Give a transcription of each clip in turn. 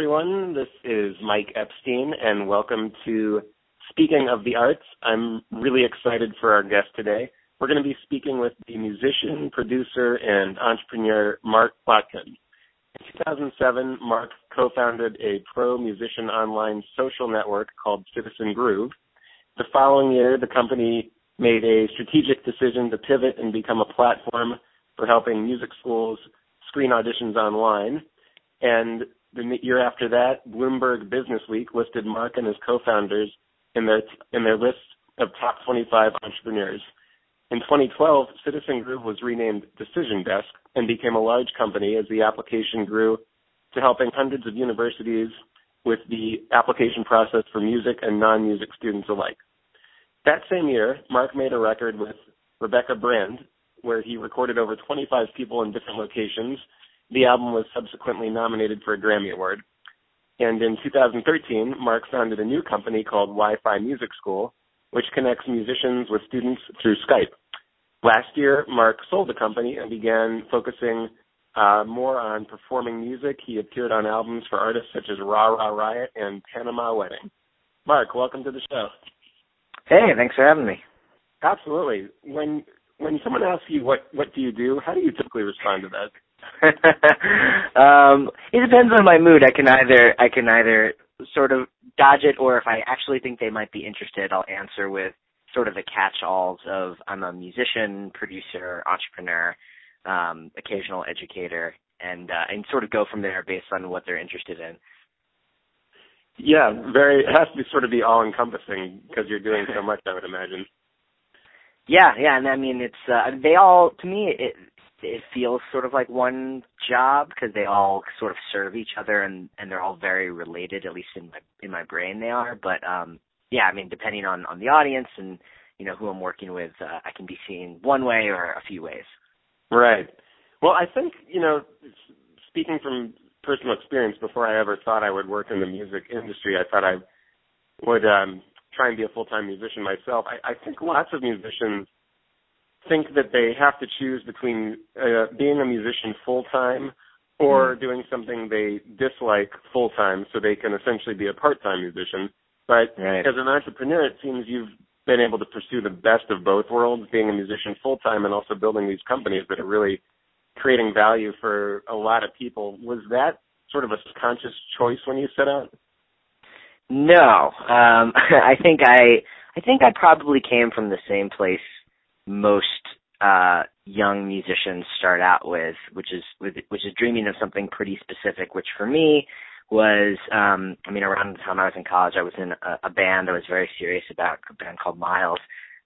everyone. This is Mike Epstein, and welcome to Speaking of the Arts. I'm really excited for our guest today. We're going to be speaking with the musician, producer, and entrepreneur Mark Plotkin. In 2007, Mark co-founded a pro musician online social network called Citizen Groove. The following year, the company made a strategic decision to pivot and become a platform for helping music schools screen auditions online. And the year after that, Bloomberg Business Week listed Mark and his co-founders in their in their list of top 25 entrepreneurs. In 2012, Citizen Groove was renamed Decision Desk and became a large company as the application grew to helping hundreds of universities with the application process for music and non-music students alike. That same year, Mark made a record with Rebecca Brand, where he recorded over 25 people in different locations. The album was subsequently nominated for a Grammy Award. And in 2013, Mark founded a new company called Wi-Fi Music School, which connects musicians with students through Skype. Last year, Mark sold the company and began focusing uh, more on performing music. He appeared on albums for artists such as Ra Ra Riot and Panama Wedding. Mark, welcome to the show. Hey, thanks for having me. Absolutely. When when someone asks you what what do you do, how do you typically respond to that? um, it depends on my mood. I can either I can either sort of dodge it, or if I actually think they might be interested, I'll answer with sort of the catch-alls of I'm a musician, producer, entrepreneur, um, occasional educator, and uh, and sort of go from there based on what they're interested in. Yeah, very. It has to be sort of be all encompassing because you're doing so much. I would imagine. Yeah, yeah, and I mean it's uh, they all to me it it feels sort of like one job because they all sort of serve each other and and they're all very related at least in my in my brain they are but um yeah i mean depending on on the audience and you know who i'm working with uh, i can be seen one way or a few ways right well i think you know speaking from personal experience before I ever thought I would work in the music industry. I thought I would um try and be a full time musician myself. I, I think lots of musicians think that they have to choose between uh, being a musician full time or mm. doing something they dislike full time so they can essentially be a part time musician. But right. as an entrepreneur it seems you've been able to pursue the best of both worlds, being a musician full time and also building these companies that are really creating value for a lot of people. Was that sort of a conscious choice when you set out? No, um, I think I I think I probably came from the same place most uh, young musicians start out with, which is which is dreaming of something pretty specific. Which for me was, um, I mean, around the time I was in college, I was in a, a band I was very serious about, a band called Miles,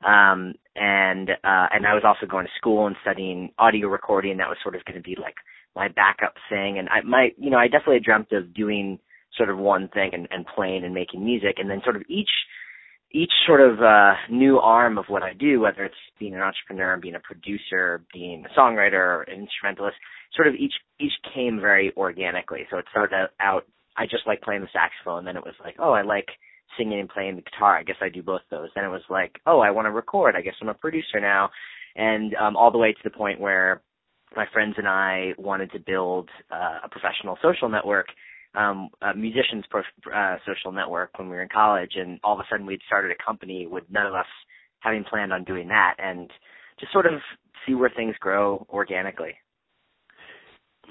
um, and uh, and I was also going to school and studying audio recording. That was sort of going to be like my backup thing. And I my you know I definitely dreamt of doing sort of one thing and, and playing and making music, and then sort of each each sort of uh, new arm of what I do, whether it's being an entrepreneur, being a producer, being a songwriter, or an instrumentalist, sort of each each came very organically. So it started out I just like playing the saxophone. Then it was like, oh, I like singing and playing the guitar. I guess I do both those. Then it was like, oh, I want to record. I guess I'm a producer now. And um, all the way to the point where my friends and I wanted to build uh, a professional social network, um, a musicians pro- uh, social network when we were in college. And all of a sudden we'd started a company with none of us having planned on doing that and just sort of see where things grow organically.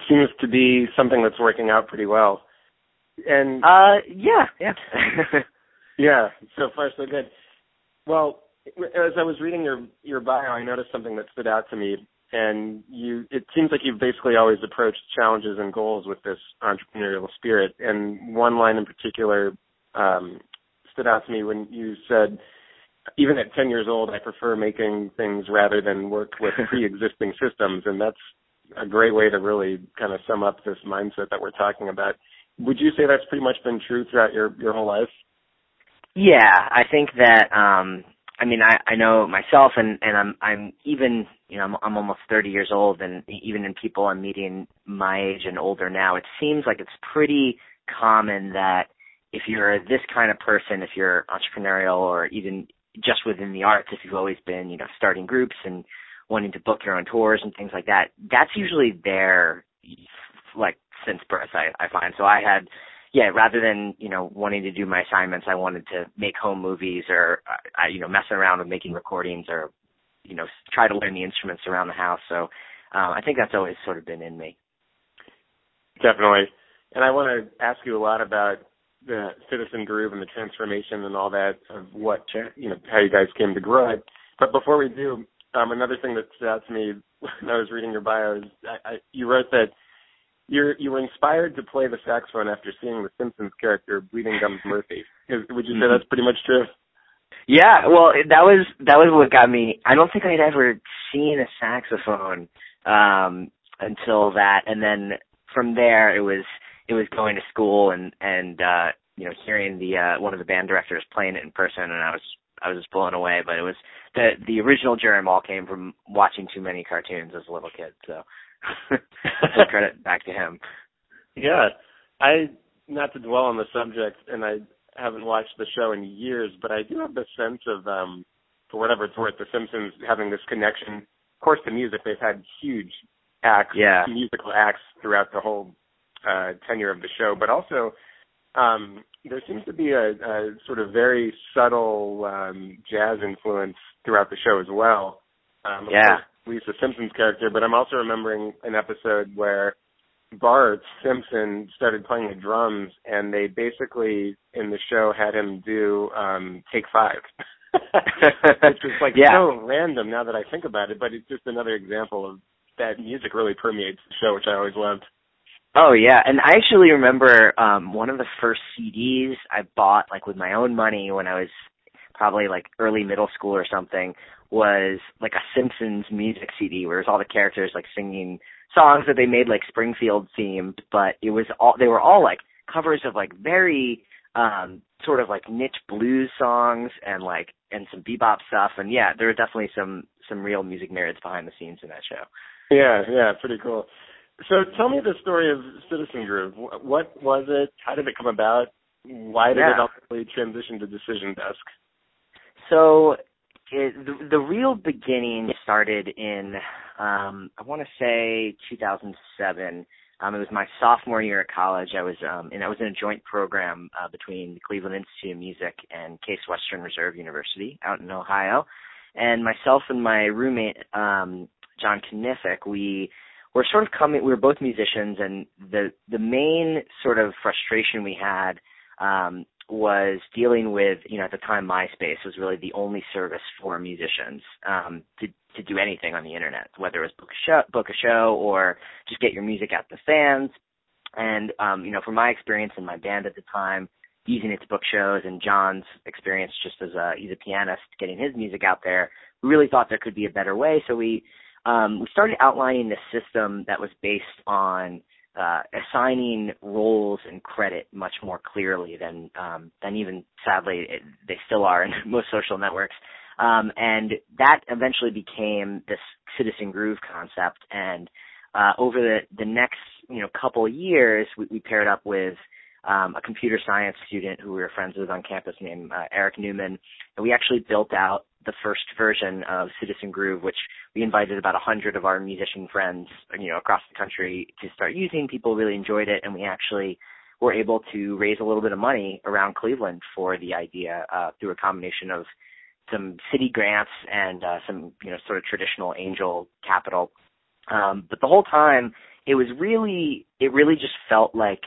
Seems to be something that's working out pretty well. And uh yeah, yeah. Yeah, so far so good. Well, as I was reading your your bio, I noticed something that stood out to me, and you it seems like you've basically always approached challenges and goals with this entrepreneurial spirit. And one line in particular um, stood out to me when you said, "Even at 10 years old, I prefer making things rather than work with pre-existing systems," and that's a great way to really kind of sum up this mindset that we're talking about. Would you say that's pretty much been true throughout your your whole life? Yeah, I think that um I mean I I know myself and and I'm I'm even you know I'm I'm almost 30 years old and even in people I'm meeting my age and older now it seems like it's pretty common that if you're this kind of person if you're entrepreneurial or even just within the arts if you've always been you know starting groups and wanting to book your own tours and things like that that's usually there like since birth I I find. So I had yeah, rather than you know wanting to do my assignments, I wanted to make home movies or uh, you know messing around with making recordings or you know try to learn the instruments around the house. So um, I think that's always sort of been in me. Definitely, and I want to ask you a lot about the Citizen Groove and the transformation and all that of what you know how you guys came to grow it. But before we do, um, another thing that stood out to me when I was reading your bio is I, I, you wrote that you're you were inspired to play the saxophone after seeing the Simpsons character Bleeding Gums Murphy. Would you say that's pretty much true? Yeah, well, that was that was what got me. I don't think I'd ever seen a saxophone um until that, and then from there it was it was going to school and and uh you know hearing the uh one of the band directors playing it in person, and I was I was just blown away. But it was the the original Jerry all came from watching too many cartoons as a little kid, so credit back to him. Yeah, I not to dwell on the subject, and I haven't watched the show in years, but I do have the sense of, um, for whatever it's worth, The Simpsons having this connection. Of course, to music, they've had huge acts, yeah. musical acts throughout the whole uh, tenure of the show, but also um, there seems to be a, a sort of very subtle um, jazz influence throughout the show as well. Um, yeah. Lisa Simpson's character, but I'm also remembering an episode where Bart Simpson started playing the drums, and they basically in the show had him do um "Take Five. which was like yeah. so random now that I think about it, but it's just another example of that music really permeates the show, which I always loved. Oh yeah, and I actually remember um one of the first CDs I bought like with my own money when I was probably like early middle school or something was like a Simpsons music CD where it was all the characters like singing songs that they made like Springfield themed, but it was all they were all like covers of like very um sort of like niche blues songs and like and some bebop stuff and yeah, there were definitely some some real music nerds behind the scenes in that show. Yeah, yeah, pretty cool. So tell me the story of Citizen Groove. What was it? How did it come about? Why did yeah. it ultimately transition to Decision Desk? So it, the, the real beginning started in um I want to say 2007. Um, it was my sophomore year at college. I was um, and I was in a joint program uh, between the Cleveland Institute of Music and Case Western Reserve University out in Ohio. And myself and my roommate um, John Knifick, we were sort of coming. We were both musicians, and the the main sort of frustration we had um, was dealing with, you know, at the time MySpace was really the only service for musicians um, to to do anything on the internet, whether it was book a show, book a show or just get your music out to fans. And um, you know, from my experience in my band at the time, using it to book shows, and John's experience just as a he's a pianist getting his music out there, we really thought there could be a better way. So we um, we started outlining this system that was based on uh, assigning roles and credit much more clearly than um, than even sadly it, they still are in most social networks. Um, and that eventually became this citizen groove concept. And uh, over the the next you know couple years, we, we paired up with um, a computer science student who we were friends with on campus named uh, Eric Newman, and we actually built out the first version of Citizen Groove, which we invited about a hundred of our musician friends, you know, across the country to start using. People really enjoyed it, and we actually were able to raise a little bit of money around Cleveland for the idea uh, through a combination of some city grants and uh, some, you know, sort of traditional angel capital. Um, but the whole time, it was really, it really just felt like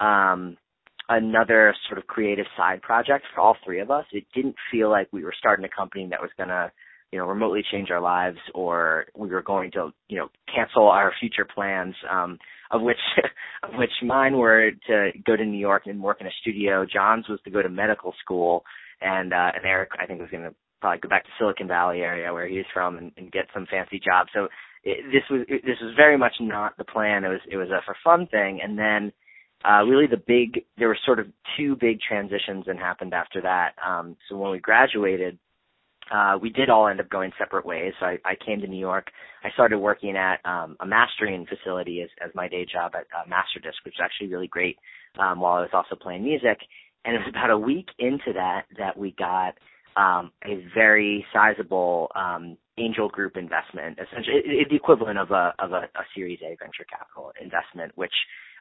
um, another sort of creative side project for all three of us. It didn't feel like we were starting a company that was going to, you know, remotely change our lives or we were going to, you know, cancel our future plans, um, of which, of which mine were to go to New York and work in a studio. John's was to go to medical school and, uh, and Eric, I think was going to probably go back to Silicon Valley area where he's from and, and get some fancy job. So it, this was, it, this was very much not the plan. It was, it was a for fun thing. And then, uh, really the big, there were sort of two big transitions that happened after that. Um, so when we graduated, uh, we did all end up going separate ways. So I, I came to New York. I started working at um, a mastering facility as, as my day job at uh, Masterdisk, which was actually really great um, while I was also playing music. And it was about a week into that that we got um, a very sizable um, angel group investment, essentially it, it, the equivalent of a of a, a Series A venture capital investment, which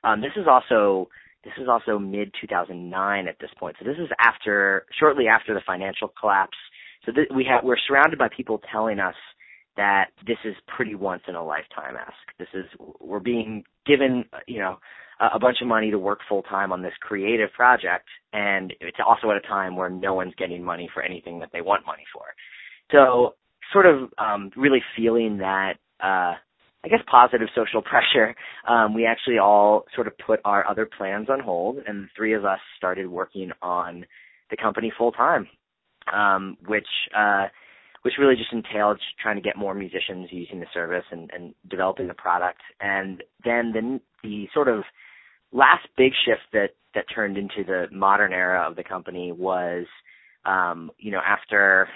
um, this is also this is also mid 2009 at this point. So this is after, shortly after the financial collapse. So th- we have, we're surrounded by people telling us that this is pretty once in a lifetime esque. This is, we're being given, you know, a, a bunch of money to work full time on this creative project, and it's also at a time where no one's getting money for anything that they want money for. So sort of um, really feeling that uh, I guess positive social pressure, um, we actually all sort of put our other plans on hold, and the three of us started working on the company full time, um, which uh, which really just entailed trying to get more musicians using the service and, and developing the product. And then the the sort of last big shift that that turned into the modern era of the company was, um, you know, after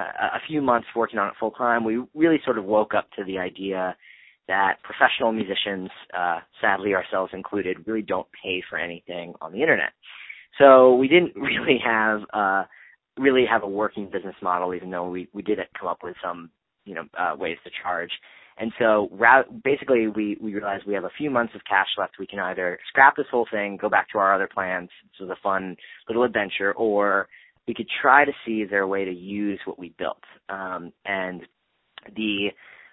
a few months working on it full time, we really sort of woke up to the idea that professional musicians, uh, sadly ourselves included, really don't pay for anything on the internet. So we didn't really have uh, really have a working business model, even though we we did come up with some you know uh, ways to charge. And so ra- basically, we we realized we have a few months of cash left. We can either scrap this whole thing, go back to our other plans, this was a fun little adventure, or we could try to see is there a way to use what we built. Um, and the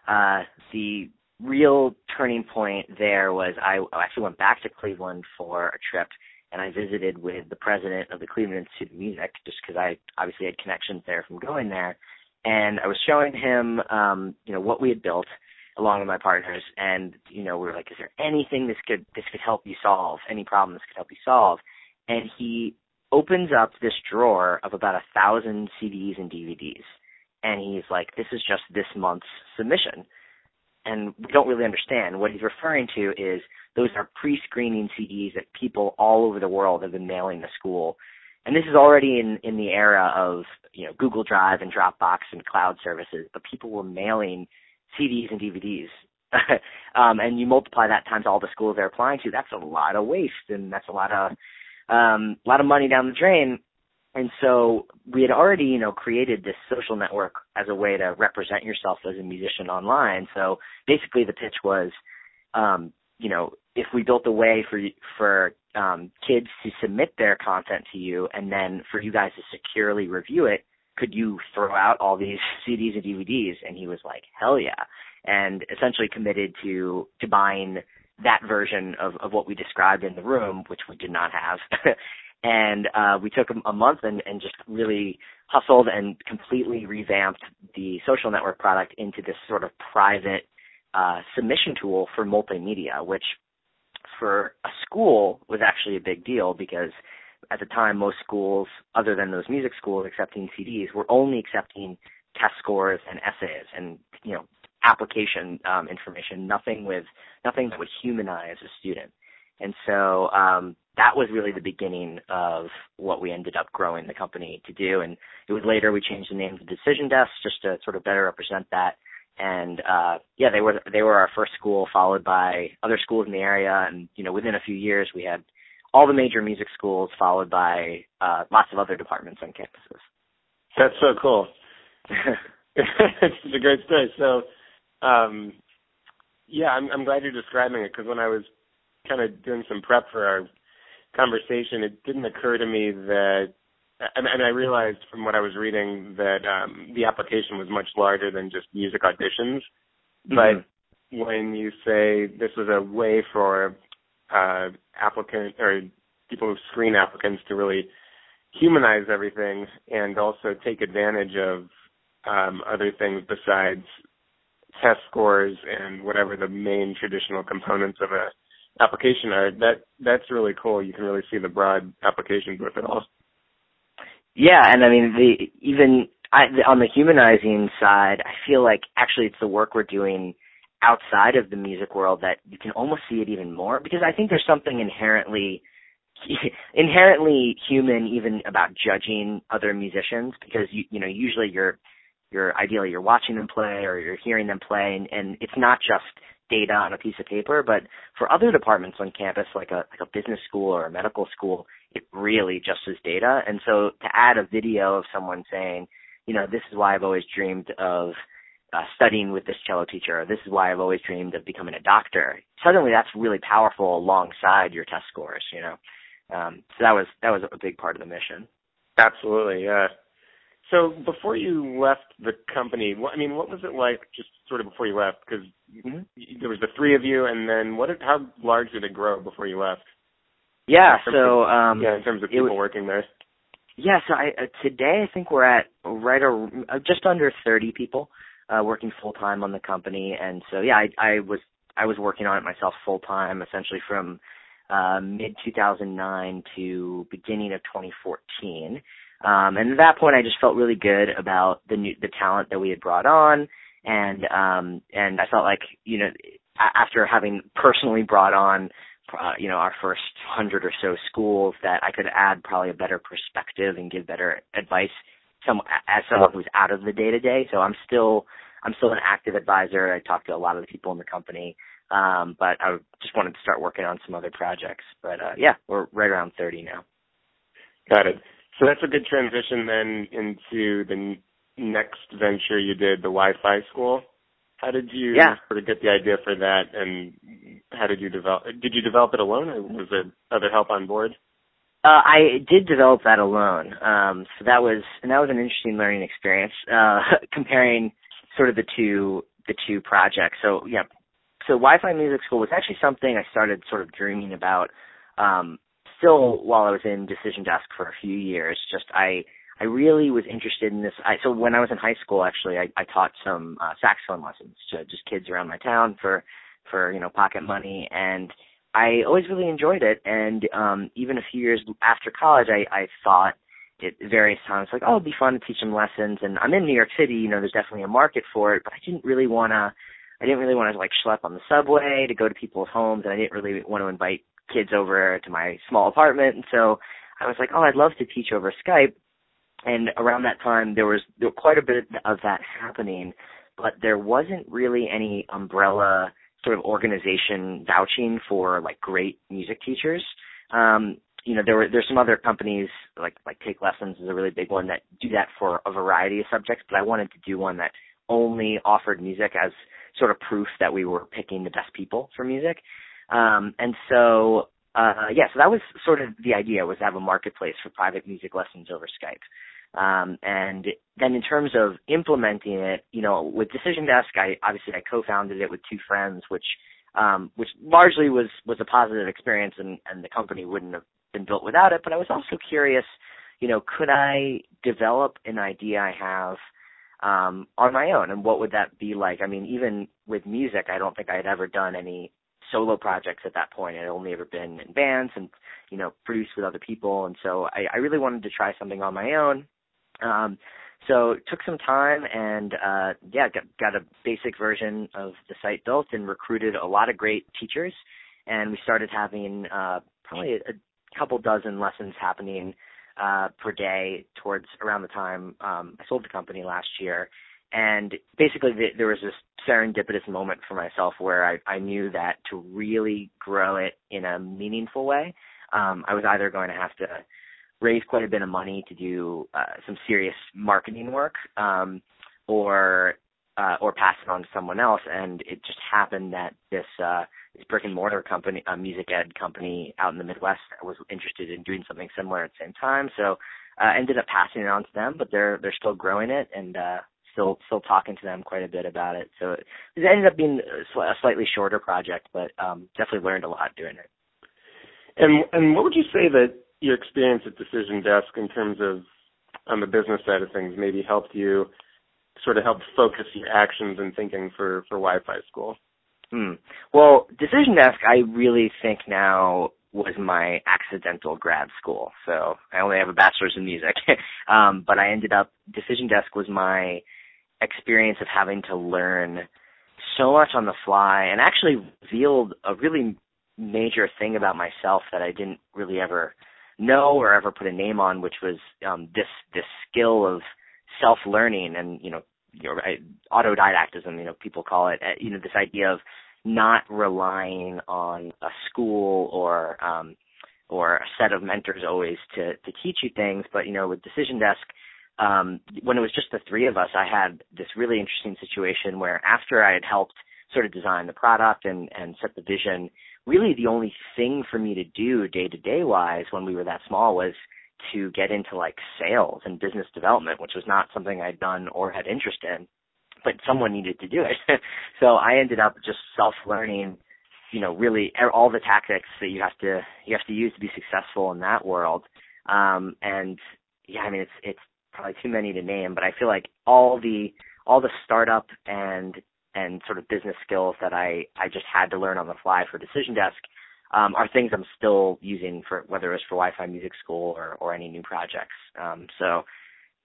uh, the real turning point there was I actually went back to Cleveland for a trip and I visited with the president of the Cleveland Institute of Music just because I obviously had connections there from going there. And I was showing him, um, you know, what we had built along with my partners. And, you know, we were like, is there anything this could, this could help you solve? Any problem this could help you solve? And he opens up this drawer of about a thousand CDs and DVDs. And he's like, this is just this month's submission and we don't really understand. What he's referring to is those are pre-screening CDs that people all over the world have been mailing to school. And this is already in, in the era of, you know, Google Drive and Dropbox and cloud services, but people were mailing CDs and DVDs. um, and you multiply that times all the schools they're applying to, that's a lot of waste and that's a lot of, um, a lot of money down the drain. And so we had already, you know, created this social network as a way to represent yourself as a musician online. So basically the pitch was, um, you know, if we built a way for for um, kids to submit their content to you and then for you guys to securely review it, could you throw out all these CDs and DVDs? And he was like, hell yeah. And essentially committed to, to buying that version of, of what we described in the room, which we did not have, and uh, we took a, a month and, and just really hustled and completely revamped the social network product into this sort of private uh, submission tool for multimedia, which for a school was actually a big deal because at the time most schools, other than those music schools accepting CDs, were only accepting test scores and essays and you know application um, information, nothing with nothing that would humanize a student. And so um, that was really the beginning of what we ended up growing the company to do. And it was later we changed the name to Decision Desk just to sort of better represent that. And uh yeah, they were they were our first school, followed by other schools in the area. And you know, within a few years, we had all the major music schools, followed by uh lots of other departments on campuses. That's so cool. it's a great story. So, um, yeah, I'm, I'm glad you're describing it because when I was kind of doing some prep for our conversation, it didn't occur to me that, and, and I realized from what I was reading that um, the application was much larger than just music auditions. Mm-hmm. But when you say this was a way for uh, applicant or people who screen applicants to really humanize everything and also take advantage of um, other things besides test scores and whatever the main traditional components of a application are That that's really cool. You can really see the broad applications with it all. Yeah, and I mean the even I, on the humanizing side, I feel like actually it's the work we're doing outside of the music world that you can almost see it even more because I think there's something inherently inherently human even about judging other musicians because you you know usually you're you're ideally you're watching them play or you're hearing them play and, and it's not just data on a piece of paper, but for other departments on campus, like a like a business school or a medical school, it really just is data. And so to add a video of someone saying, you know, this is why I've always dreamed of uh, studying with this cello teacher, or this is why I've always dreamed of becoming a doctor. Suddenly, that's really powerful alongside your test scores, you know. Um, so that was that was a big part of the mission. Absolutely, yeah. So before you left the company, what, I mean, what was it like just sort of before you left? Because mm-hmm. there was the three of you, and then what? Did, how large did it grow before you left? Yeah, so um, yeah, in terms of people working there. Yeah, so I, uh, today I think we're at right or uh, just under 30 people uh, working full time on the company, and so yeah, I, I was I was working on it myself full time, essentially from uh, mid 2009 to beginning of 2014. Um, and at that point, I just felt really good about the new the talent that we had brought on, and um, and I felt like you know after having personally brought on uh, you know our first hundred or so schools that I could add probably a better perspective and give better advice some as someone who's out of the day to day. So I'm still I'm still an active advisor. I talk to a lot of the people in the company. Um, but I just wanted to start working on some other projects. But uh, yeah, we're right around 30 now. Got it. So that's a good transition then into the next venture you did, the Wi-Fi school. How did you yeah. sort of get the idea for that, and how did you develop? Did you develop it alone, or was there other help on board? Uh, I did develop that alone. Um, so that was and that was an interesting learning experience, uh, comparing sort of the two the two projects. So yeah, so Wi-Fi Music School was actually something I started sort of dreaming about um, still while I was in Decision Desk for a few years. Just I I really was interested in this. I, so when I was in high school, actually, I, I taught some uh, saxophone lessons to just kids around my town for for you know pocket money, and I always really enjoyed it. And um, even a few years after college, I, I thought at various times like, oh, it'd be fun to teach them lessons. And I'm in New York City, you know, there's definitely a market for it, but I didn't really want to I didn't really want to like schlep on the subway to go to people's homes, and I didn't really want to invite kids over to my small apartment. And so I was like, oh, I'd love to teach over Skype. And around that time, there was, there was quite a bit of that happening, but there wasn't really any umbrella sort of organization vouching for like great music teachers. Um, you know, there were there's some other companies like like Take Lessons is a really big one that do that for a variety of subjects, but I wanted to do one that only offered music as sort of proof that we were picking the best people for music. Um, and so, uh, yeah, so that was sort of the idea was to have a marketplace for private music lessons over Skype. Um, and then in terms of implementing it, you know, with Decision Desk, I obviously I co-founded it with two friends, which um, which largely was was a positive experience, and and the company wouldn't have been built without it. But I was also curious, you know, could I develop an idea I have um, on my own. And what would that be like? I mean, even with music, I don't think I had ever done any solo projects at that point. I'd only ever been in bands and, you know, produced with other people. And so I, I really wanted to try something on my own. Um, so it took some time and, uh, yeah, got, got a basic version of the site built and recruited a lot of great teachers. And we started having, uh, probably a, a couple dozen lessons happening uh, per day towards around the time um, I sold the company last year. And basically, the, there was this serendipitous moment for myself where I, I knew that to really grow it in a meaningful way, um, I was either going to have to raise quite a bit of money to do uh, some serious marketing work, um, or uh, or pass it on to someone else. And it just happened that this uh, this brick and mortar company, a music ed company out in the Midwest, was interested in doing something similar at the same time. So uh, ended up passing it on to them, but they're they're still growing it and uh, still still talking to them quite a bit about it. So it, it ended up being a slightly shorter project, but um, definitely learned a lot doing it. And and what would you say that your experience at Decision Desk in terms of on the business side of things maybe helped you sort of help focus your actions and thinking for for Wi-Fi school? Hmm. Well, Decision Desk, I really think now was my accidental grad school. So I only have a bachelor's in music, um, but I ended up Decision Desk was my experience of having to learn so much on the fly, and actually revealed a really major thing about myself that I didn't really ever know or ever put a name on, which was um, this this skill of self learning and you know your autodidactism, you know, people call it, uh, you know, this idea of not relying on a school or um, or a set of mentors always to to teach you things. But you know, with Decision Desk, um, when it was just the three of us, I had this really interesting situation where after I had helped sort of design the product and and set the vision, really the only thing for me to do day to day wise when we were that small was to get into like sales and business development, which was not something I'd done or had interest in, but someone needed to do it. so I ended up just self learning, you know, really all the tactics that you have to you have to use to be successful in that world. Um, and yeah, I mean it's it's probably too many to name, but I feel like all the all the startup and and sort of business skills that I I just had to learn on the fly for Decision Desk um, are things I'm still using for whether it's for Wi-Fi Music School or or any new projects. Um, so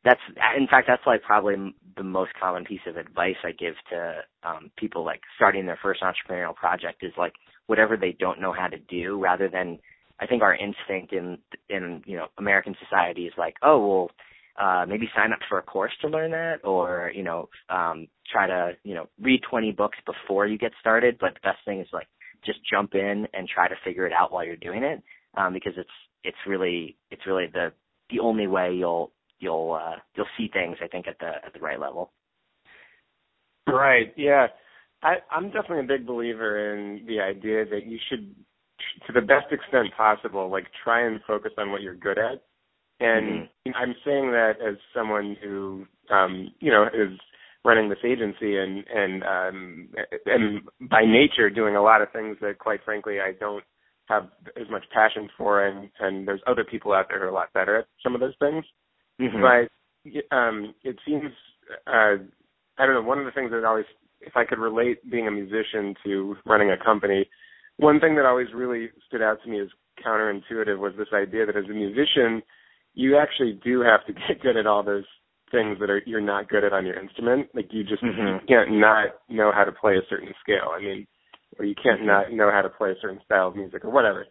that's in fact that's like probably the most common piece of advice I give to um, people like starting their first entrepreneurial project is like whatever they don't know how to do rather than I think our instinct in in you know American society is like oh well uh, maybe sign up for a course to learn that or, you know, um, try to, you know, read 20 books before you get started. But the best thing is like just jump in and try to figure it out while you're doing it. Um, because it's, it's really, it's really the, the only way you'll, you'll, uh, you'll see things, I think, at the, at the right level. Right. Yeah. I, I'm definitely a big believer in the idea that you should, to the best extent possible, like try and focus on what you're good at and mm-hmm. I'm saying that as someone who, um, you know, is running this agency and and um, and by nature doing a lot of things that, quite frankly, I don't have as much passion for, and and there's other people out there who are a lot better at some of those things. Mm-hmm. But um, it seems, uh, I don't know. One of the things that always, if I could relate being a musician to running a company, one thing that always really stood out to me as counterintuitive was this idea that as a musician you actually do have to get good at all those things that are you're not good at on your instrument. Like you just mm-hmm. you can't not know how to play a certain scale. I mean, or you can't mm-hmm. not know how to play a certain style of music or whatever.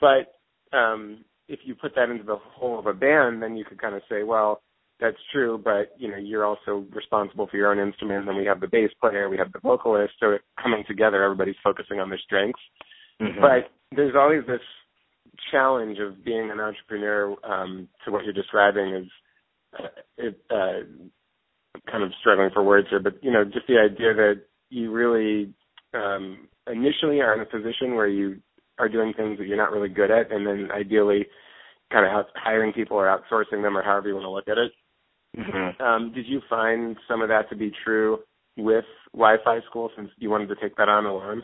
But um if you put that into the whole of a band, then you could kind of say, well, that's true, but you know, you're also responsible for your own instrument. And then we have the bass player, we have the vocalist, so coming together, everybody's focusing on their strengths. Mm-hmm. But there's always this challenge of being an entrepreneur um, to what you're describing is uh, it, uh, kind of struggling for words here, but you know, just the idea that you really um, initially are in a position where you are doing things that you're not really good at, and then ideally, kind of hiring people or outsourcing them, or however you want to look at it. Mm-hmm. Um, did you find some of that to be true with Wi-Fi school, since you wanted to take that on alone?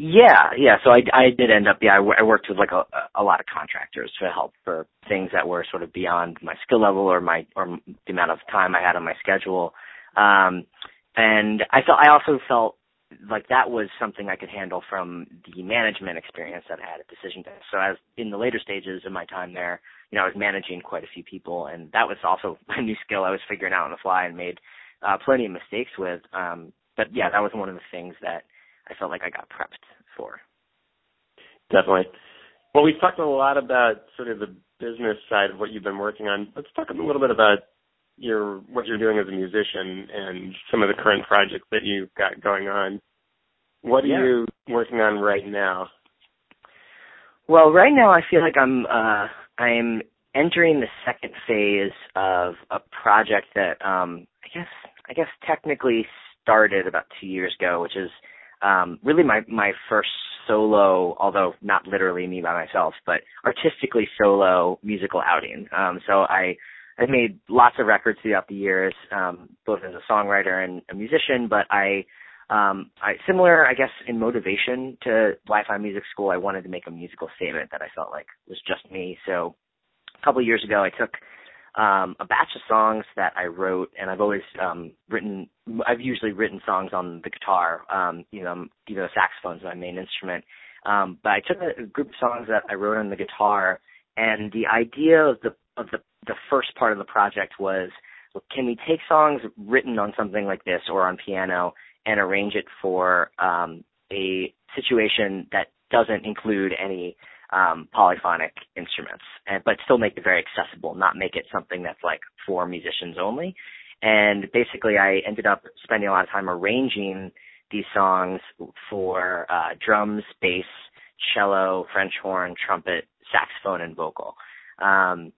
Yeah, yeah. So I, I did end up, yeah, I, I worked with like a, a lot of contractors to help for things that were sort of beyond my skill level or my, or the amount of time I had on my schedule. Um, and I felt, I also felt like that was something I could handle from the management experience that I had at Decision Desk. So as in the later stages of my time there, you know, I was managing quite a few people and that was also a new skill I was figuring out on the fly and made, uh, plenty of mistakes with. Um, but yeah, that was one of the things that, I felt like I got prepped for. Definitely. Well, we've talked a lot about sort of the business side of what you've been working on. Let's talk a little bit about your what you're doing as a musician and some of the current projects that you've got going on. What are yeah. you working on right now? Well, right now I feel like I'm uh I'm entering the second phase of a project that um I guess I guess technically started about 2 years ago, which is um, really my my first solo, although not literally me by myself, but artistically solo musical outing. Um, so I I've made lots of records throughout the years, um, both as a songwriter and a musician. But I, um, I similar, I guess, in motivation to Wi-Fi Music School, I wanted to make a musical statement that I felt like was just me. So a couple of years ago, I took um, a batch of songs that I wrote, and I've always um, written. I've usually written songs on the guitar. Um, you know, even though saxophone is my main instrument. Um, but I took a, a group of songs that I wrote on the guitar, and the idea of the of the the first part of the project was, well, can we take songs written on something like this or on piano and arrange it for um, a situation that doesn't include any um, polyphonic instruments, and, but still make it very accessible, not make it something that's like for musicians only. And basically, I ended up spending a lot of time arranging these songs for uh, drums, bass, cello, French horn, trumpet, saxophone, and vocal. Um,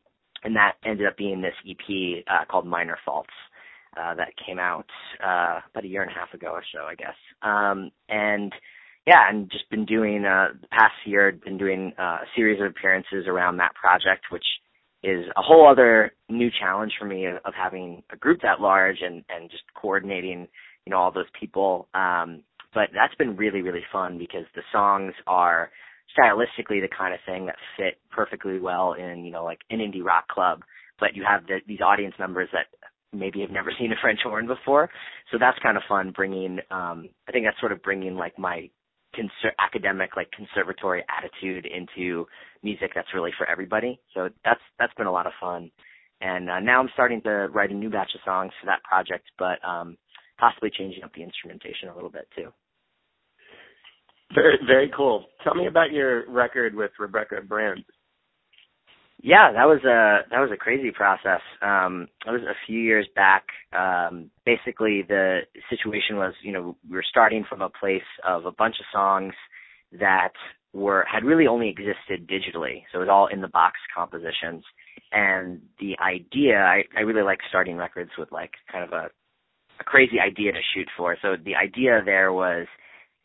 and that ended up being this EP uh, called Minor Faults uh, that came out uh, about a year and a half ago or so, I guess. Um, and yeah, and just been doing uh the past year been doing uh, a series of appearances around that project, which is a whole other new challenge for me of, of having a group that large and and just coordinating, you know, all those people. Um, but that's been really really fun because the songs are stylistically the kind of thing that fit perfectly well in you know like an indie rock club but you have the, these audience members that maybe have never seen a French horn before. So that's kind of fun bringing, um, I think that's sort of bringing like my conser- academic, like conservatory attitude into music that's really for everybody. So that's, that's been a lot of fun. And uh, now I'm starting to write a new batch of songs for that project, but um, possibly changing up the instrumentation a little bit too. Very, very cool. Tell me about your record with Rebecca Brand. Yeah, that was a that was a crazy process. Um, it was a few years back. Um, basically, the situation was, you know, we were starting from a place of a bunch of songs that were had really only existed digitally, so it was all in the box compositions. And the idea, I, I really like starting records with like kind of a a crazy idea to shoot for. So the idea there was,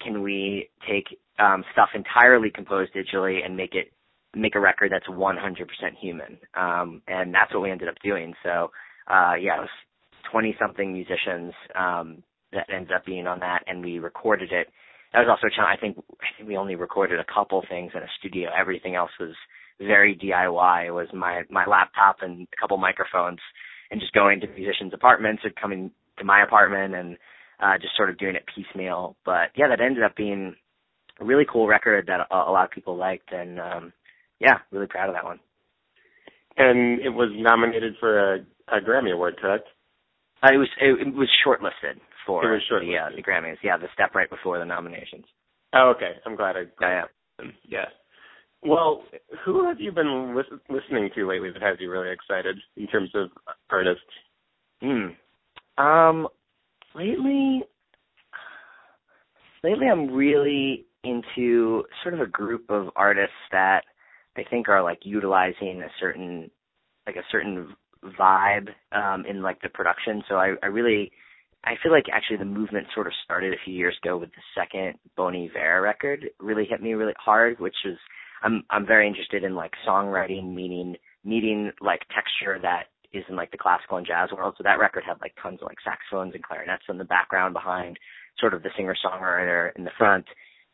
can we take um, stuff entirely composed digitally and make it make a record that's 100% human. Um, and that's what we ended up doing. So, uh, yeah, it was 20 something musicians, um, that ended up being on that and we recorded it. That was also, I think, I think we only recorded a couple things in a studio. Everything else was very DIY. It was my, my laptop and a couple microphones and just going to musicians' apartments or coming to my apartment and, uh, just sort of doing it piecemeal. But yeah, that ended up being a really cool record that a, a lot of people liked and, um, yeah, really proud of that one. And it was nominated for a, a Grammy Award, correct? Uh, it was it, it was shortlisted for it was shortlisted. the uh, the Grammys. Yeah, the step right before the nominations. Oh, okay. I'm glad I. Yeah, yeah. yeah. Well, who have you been lis- listening to lately that has you really excited in terms of artists? Hmm. Um, lately, lately I'm really into sort of a group of artists that I think are like utilizing a certain like a certain vibe um in like the production. So I, I really I feel like actually the movement sort of started a few years ago with the second Bon Iver record. Really hit me really hard, which is I'm I'm very interested in like songwriting, meaning needing like texture that is in like the classical and jazz world. So that record had like tons of like saxophones and clarinets in the background behind sort of the singer songwriter in the front.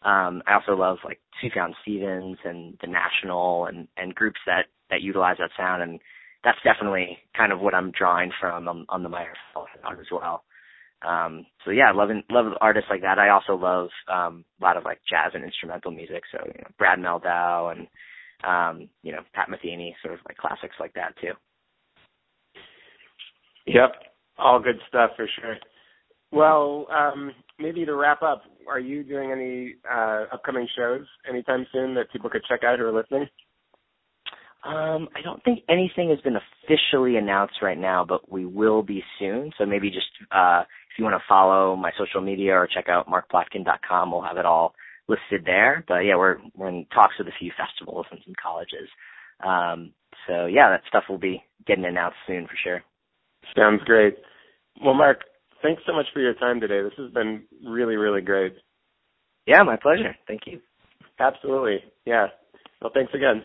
Um, I also love like Sufjan Stevens and the National and and groups that that utilize that sound, and that's definitely kind of what I'm drawing from on, on the Meyer as well. Um, so yeah, loving love artists like that. I also love um, a lot of like jazz and instrumental music. So you know, Brad Mehldau and um, you know Pat Metheny, sort of like classics like that too. Yep, all good stuff for sure. Well, um, maybe to wrap up, are you doing any uh, upcoming shows anytime soon that people could check out who are listening? Um, I don't think anything has been officially announced right now, but we will be soon. So maybe just uh, if you want to follow my social media or check out markplotkin.com, we'll have it all listed there. But yeah, we're we're in talks with a few festivals and some colleges. Um, so yeah, that stuff will be getting announced soon for sure. Sounds great. Well, Mark, thanks so much for your time today. This has been really, really great. Yeah, my pleasure. Thank you. Absolutely. Yeah. Well, thanks again.